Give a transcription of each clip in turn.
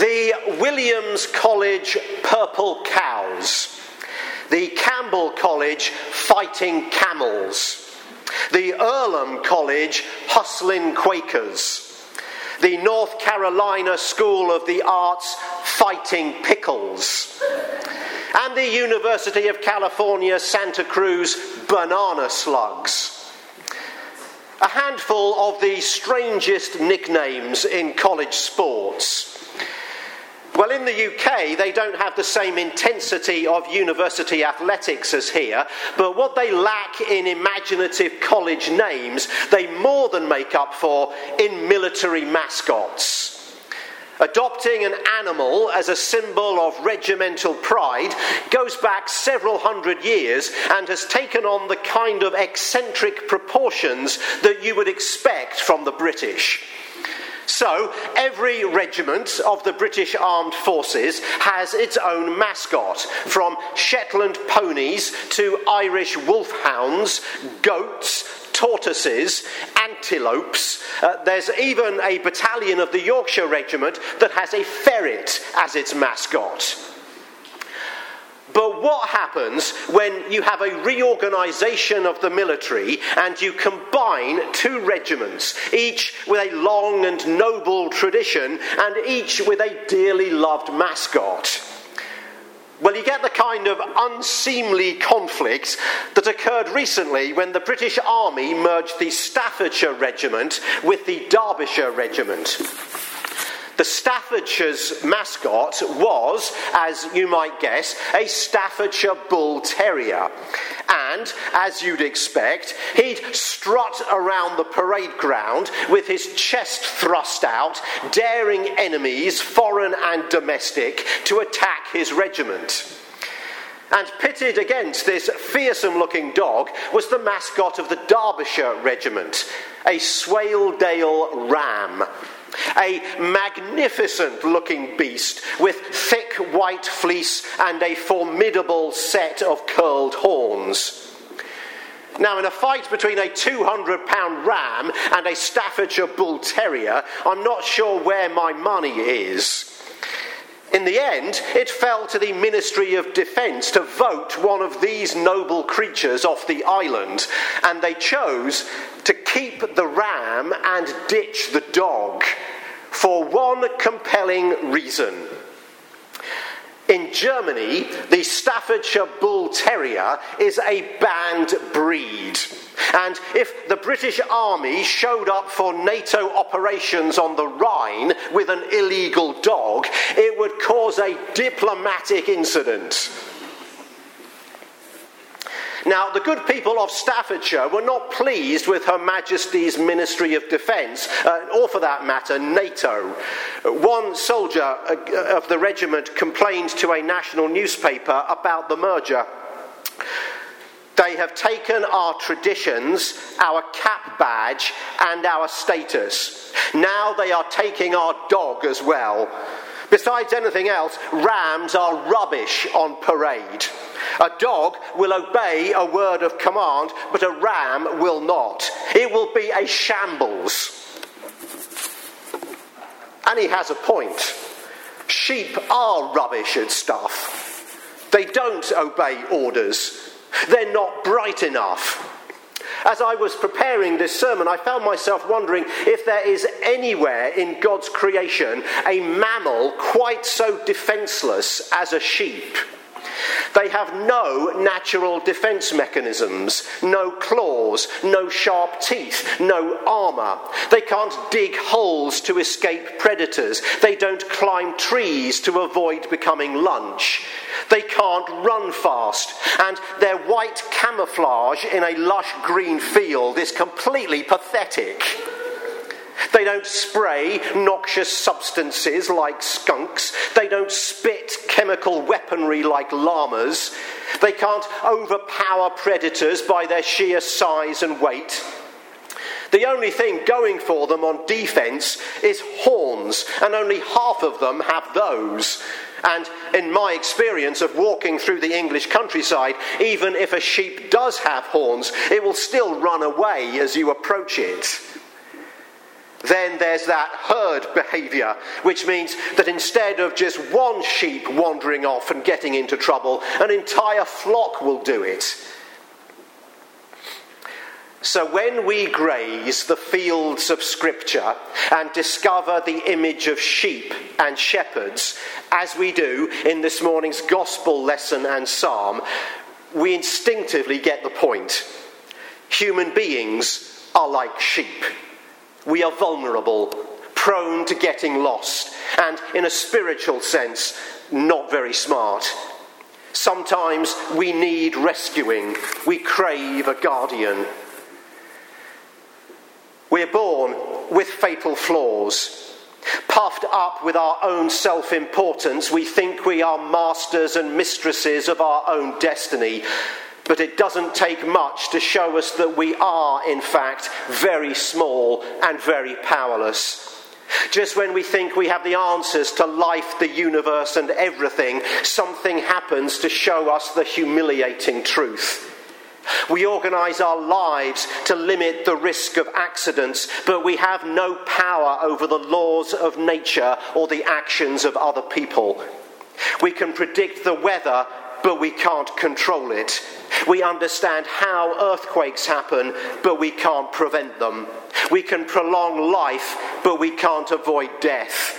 the Williams College Purple Cows, the Campbell College Fighting Camels, the Earlham College Hustling Quakers, the North Carolina School of the Arts Fighting Pickles, and the University of California Santa Cruz Banana Slugs. A handful of the strangest nicknames in college sports. Well, in the UK, they don't have the same intensity of university athletics as here, but what they lack in imaginative college names, they more than make up for in military mascots. Adopting an animal as a symbol of regimental pride goes back several hundred years and has taken on the kind of eccentric proportions that you would expect from the British. So, every regiment of the British Armed Forces has its own mascot, from Shetland ponies to Irish wolfhounds, goats, tortoises, antelopes. Uh, there's even a battalion of the Yorkshire Regiment that has a ferret as its mascot. But what happens when you have a reorganization of the military and you combine two regiments, each with a long and noble tradition and each with a dearly loved mascot? Well, you get the kind of unseemly conflict that occurred recently when the British Army merged the Staffordshire Regiment with the Derbyshire Regiment. The Staffordshire's mascot was, as you might guess, a Staffordshire Bull Terrier. And, as you'd expect, he'd strut around the parade ground with his chest thrust out, daring enemies, foreign and domestic, to attack his regiment. And pitted against this fearsome looking dog was the mascot of the Derbyshire Regiment, a Swaledale ram. A magnificent looking beast with thick white fleece and a formidable set of curled horns. Now, in a fight between a 200 pound ram and a Staffordshire Bull Terrier, I'm not sure where my money is. In the end, it fell to the Ministry of Defence to vote one of these noble creatures off the island, and they chose to keep the ram and ditch the dog for one compelling reason. In Germany, the Staffordshire Bull Terrier is a banned breed. And if the British Army showed up for NATO operations on the Rhine with an illegal dog, it would cause a diplomatic incident. Now, the good people of Staffordshire were not pleased with Her Majesty's Ministry of Defence, uh, or for that matter, NATO. One soldier uh, of the regiment complained to a national newspaper about the merger. They have taken our traditions, our cap badge, and our status. Now they are taking our dog as well. Besides anything else, rams are rubbish on parade. A dog will obey a word of command, but a ram will not. It will be a shambles. And he has a point. Sheep are rubbish at stuff. They don't obey orders. They're not bright enough. As I was preparing this sermon, I found myself wondering if there is anywhere in God's creation a mammal quite so defenseless as a sheep. They have no natural defense mechanisms, no claws, no sharp teeth, no armor. They can't dig holes to escape predators. They don't climb trees to avoid becoming lunch. They can't run fast, and their white camouflage in a lush green field is completely pathetic. They don't spray noxious substances like skunks. They don't spit chemical weaponry like llamas. They can't overpower predators by their sheer size and weight. The only thing going for them on defence is horns, and only half of them have those. And in my experience of walking through the English countryside, even if a sheep does have horns, it will still run away as you approach it. Then there's that herd behavior, which means that instead of just one sheep wandering off and getting into trouble, an entire flock will do it. So when we graze the fields of Scripture and discover the image of sheep and shepherds, as we do in this morning's gospel lesson and psalm, we instinctively get the point. Human beings are like sheep. We are vulnerable, prone to getting lost, and in a spiritual sense, not very smart. Sometimes we need rescuing, we crave a guardian. We're born with fatal flaws. Puffed up with our own self importance, we think we are masters and mistresses of our own destiny. But it doesn't take much to show us that we are, in fact, very small and very powerless. Just when we think we have the answers to life, the universe, and everything, something happens to show us the humiliating truth. We organise our lives to limit the risk of accidents, but we have no power over the laws of nature or the actions of other people. We can predict the weather, but we can't control it. We understand how earthquakes happen, but we can't prevent them. We can prolong life, but we can't avoid death.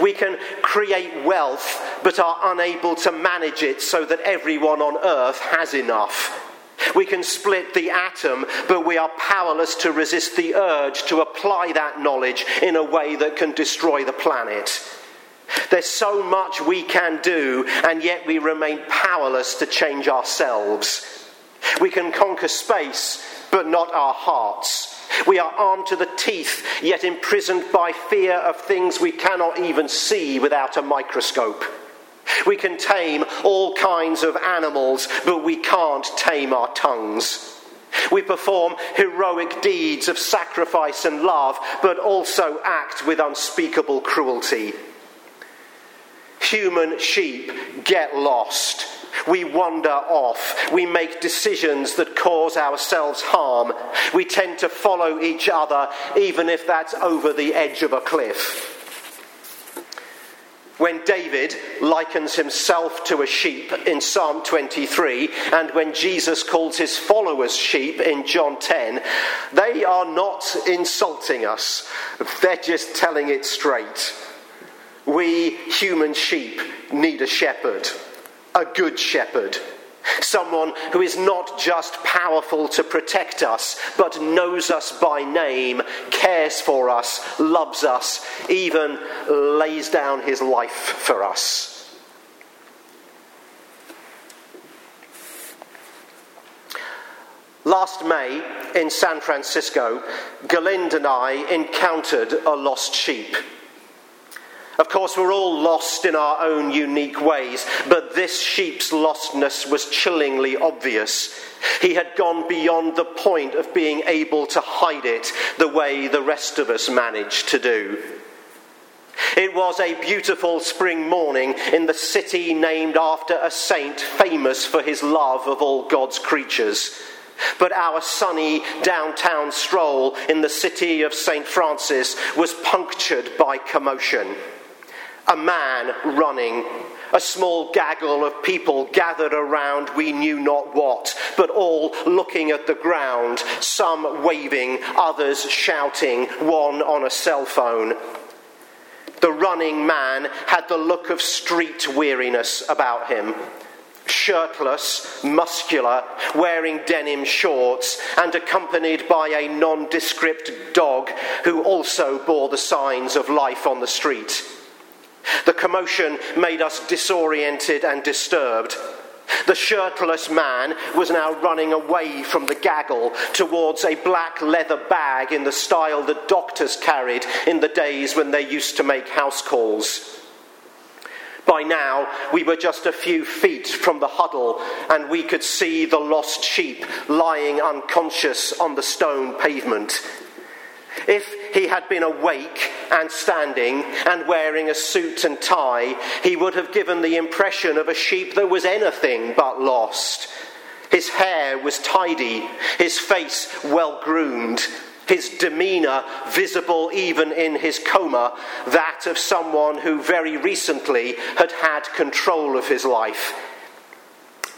We can create wealth, but are unable to manage it so that everyone on earth has enough. We can split the atom, but we are powerless to resist the urge to apply that knowledge in a way that can destroy the planet. There's so much we can do, and yet we remain powerless to change ourselves. We can conquer space, but not our hearts. We are armed to the teeth, yet imprisoned by fear of things we cannot even see without a microscope. We can tame all kinds of animals, but we can't tame our tongues. We perform heroic deeds of sacrifice and love, but also act with unspeakable cruelty. Human sheep get lost. We wander off. We make decisions that cause ourselves harm. We tend to follow each other, even if that's over the edge of a cliff. When David likens himself to a sheep in Psalm 23, and when Jesus calls his followers sheep in John 10, they are not insulting us, they're just telling it straight. We human sheep need a shepherd, a good shepherd Someone who is not just powerful to protect us, but knows us by name, cares for us, loves us, even lays down his life for us. Last May in San Francisco, Galind and I encountered a lost sheep. Of course, we're all lost in our own unique ways, but this sheep's lostness was chillingly obvious. He had gone beyond the point of being able to hide it the way the rest of us managed to do. It was a beautiful spring morning in the city named after a saint famous for his love of all God's creatures. But our sunny downtown stroll in the city of St. Francis was punctured by commotion a man running, a small gaggle of people gathered around we knew not what, but all looking at the ground, some waving, others shouting, one on a cell phone. The running man had the look of street weariness about him. Shirtless, muscular, wearing denim shorts, and accompanied by a nondescript dog who also bore the signs of life on the street. The commotion made us disoriented and disturbed. The shirtless man was now running away from the gaggle towards a black leather bag in the style that doctors carried in the days when they used to make house calls. By now, we were just a few feet from the huddle, and we could see the lost sheep lying unconscious on the stone pavement. If he had been awake and standing and wearing a suit and tie, he would have given the impression of a sheep that was anything but lost. His hair was tidy, his face well groomed, his demeanour visible even in his coma, that of someone who very recently had had control of his life.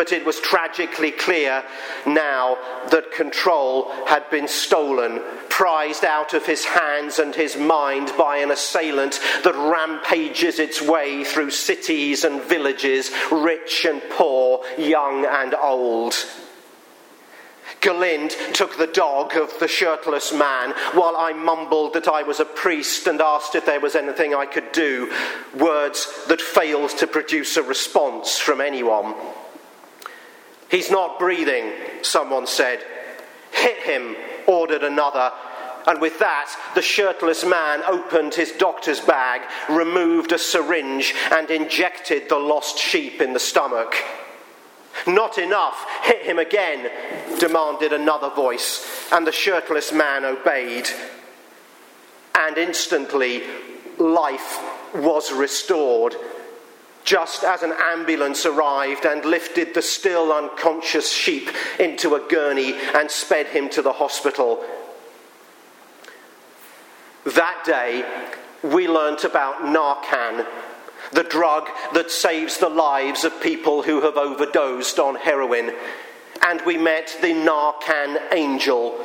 But it was tragically clear now that control had been stolen, prized out of his hands and his mind by an assailant that rampages its way through cities and villages, rich and poor, young and old. Galind took the dog of the shirtless man while I mumbled that I was a priest and asked if there was anything I could do, words that failed to produce a response from anyone. He's not breathing, someone said. Hit him, ordered another. And with that, the shirtless man opened his doctor's bag, removed a syringe, and injected the lost sheep in the stomach. Not enough. Hit him again, demanded another voice, and the shirtless man obeyed. And instantly, life was restored. Just as an ambulance arrived and lifted the still unconscious sheep into a gurney and sped him to the hospital. That day, we learnt about Narcan the drug that saves the lives of people who have overdosed on heroin. And we met the Narcan angel.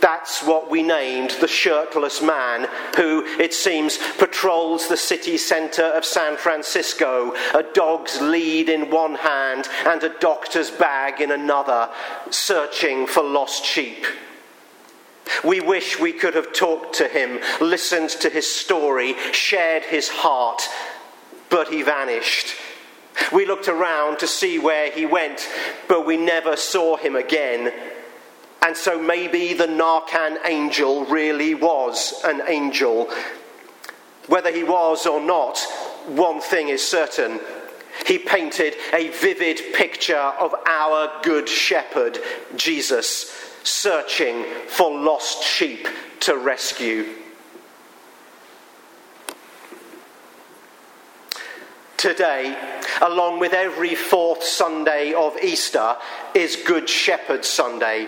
That's what we named the shirtless man who, it seems, patrols the city centre of San Francisco, a dog's lead in one hand and a doctor's bag in another, searching for lost sheep. We wish we could have talked to him, listened to his story, shared his heart, but he vanished. We looked around to see where he went, but we never saw him again. And so maybe the Narcan angel really was an angel. Whether he was or not, one thing is certain. He painted a vivid picture of our good shepherd, Jesus, searching for lost sheep to rescue. today, along with every fourth Sunday of Easter, is Good Shepherd Sunday.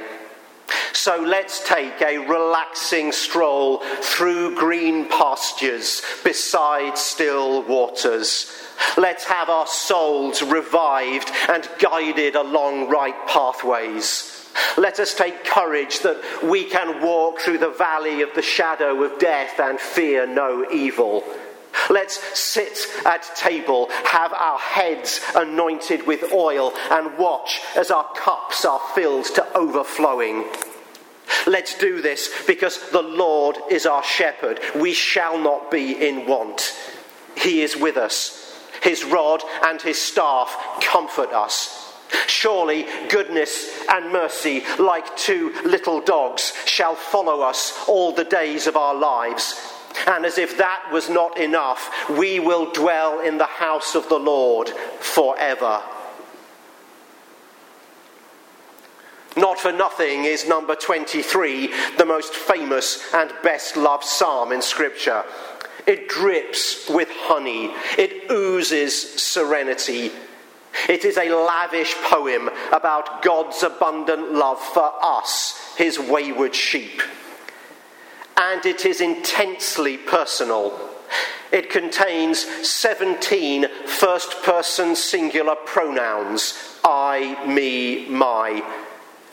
So let's take a relaxing stroll through green pastures beside still waters. Let's have our souls revived and guided along right pathways. Let us take courage that we can walk through the valley of the shadow of death and fear no evil. Let's sit at table, have our heads anointed with oil, and watch as our cups are filled to overflowing. Let's do this because the Lord is our shepherd. We shall not be in want. He is with us. His rod and his staff comfort us. Surely goodness and mercy, like two little dogs, shall follow us all the days of our lives and as if that was not enough, we will dwell in the house of the Lord forever. Not for nothing is number 23 the most famous and best loved psalm in Scripture. It drips with honey, it oozes serenity. It is a lavish poem about God's abundant love for us, his wayward sheep and it is intensely personal. It contains 17 first person singular pronouns I, me, my.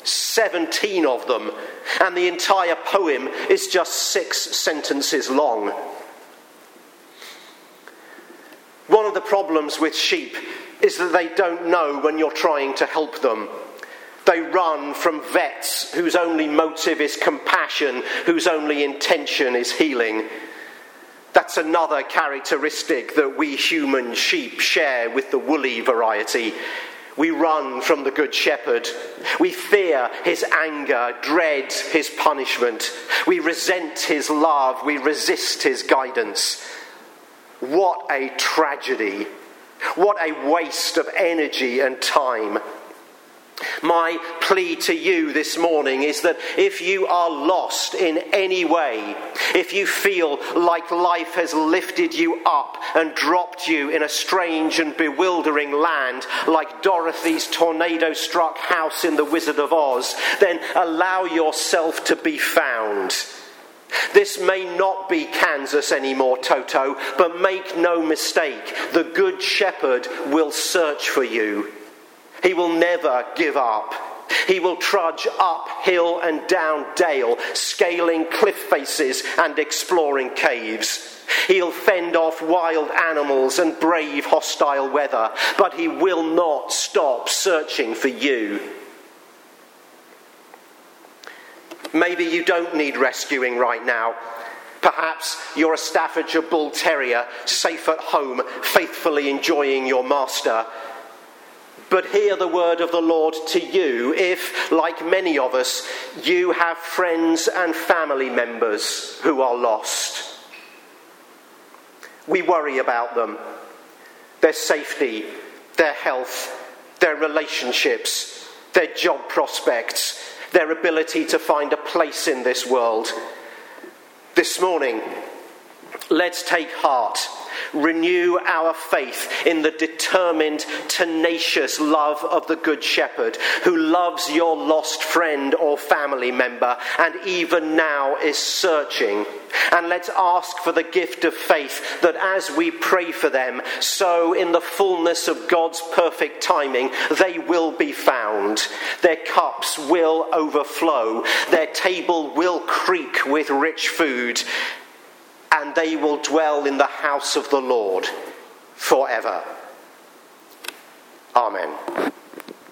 17 of them, and the entire poem is just six sentences long. One of the problems with sheep is that they don't know when you're trying to help them. They run from vets whose only motive is compassion, whose only intention is healing. That's another characteristic that we human sheep share with the woolly variety. We run from the Good Shepherd. We fear his anger, dread his punishment. We resent his love. We resist his guidance. What a tragedy. What a waste of energy and time. My plea to you this morning is that if you are lost in any way, if you feel like life has lifted you up and dropped you in a strange and bewildering land like Dorothy's tornado struck house in The Wizard of Oz, then allow yourself to be found. This may not be Kansas anymore, Toto, but make no mistake, the Good Shepherd will search for you. He will never give up. He will trudge up hill and down dale, scaling cliff faces and exploring caves. He'll fend off wild animals and brave hostile weather, but he will not stop searching for you. Maybe you don't need rescuing right now. Perhaps you're a Staffordshire Bull Terrier, safe at home, faithfully enjoying your master. But hear the word of the Lord to you if, like many of us, you have friends and family members who are lost. We worry about them, their safety, their health, their relationships, their job prospects, their ability to find a place in this world. This morning, let's take heart renew our faith in the determined, tenacious love of the Good Shepherd who loves your lost friend or family member and even now is searching. And let's ask for the gift of faith that as we pray for them, so in the fullness of God's perfect timing, they will be found. Their cups will overflow. Their table will creak with rich food and they will dwell in the house of the Lord forever. Amen.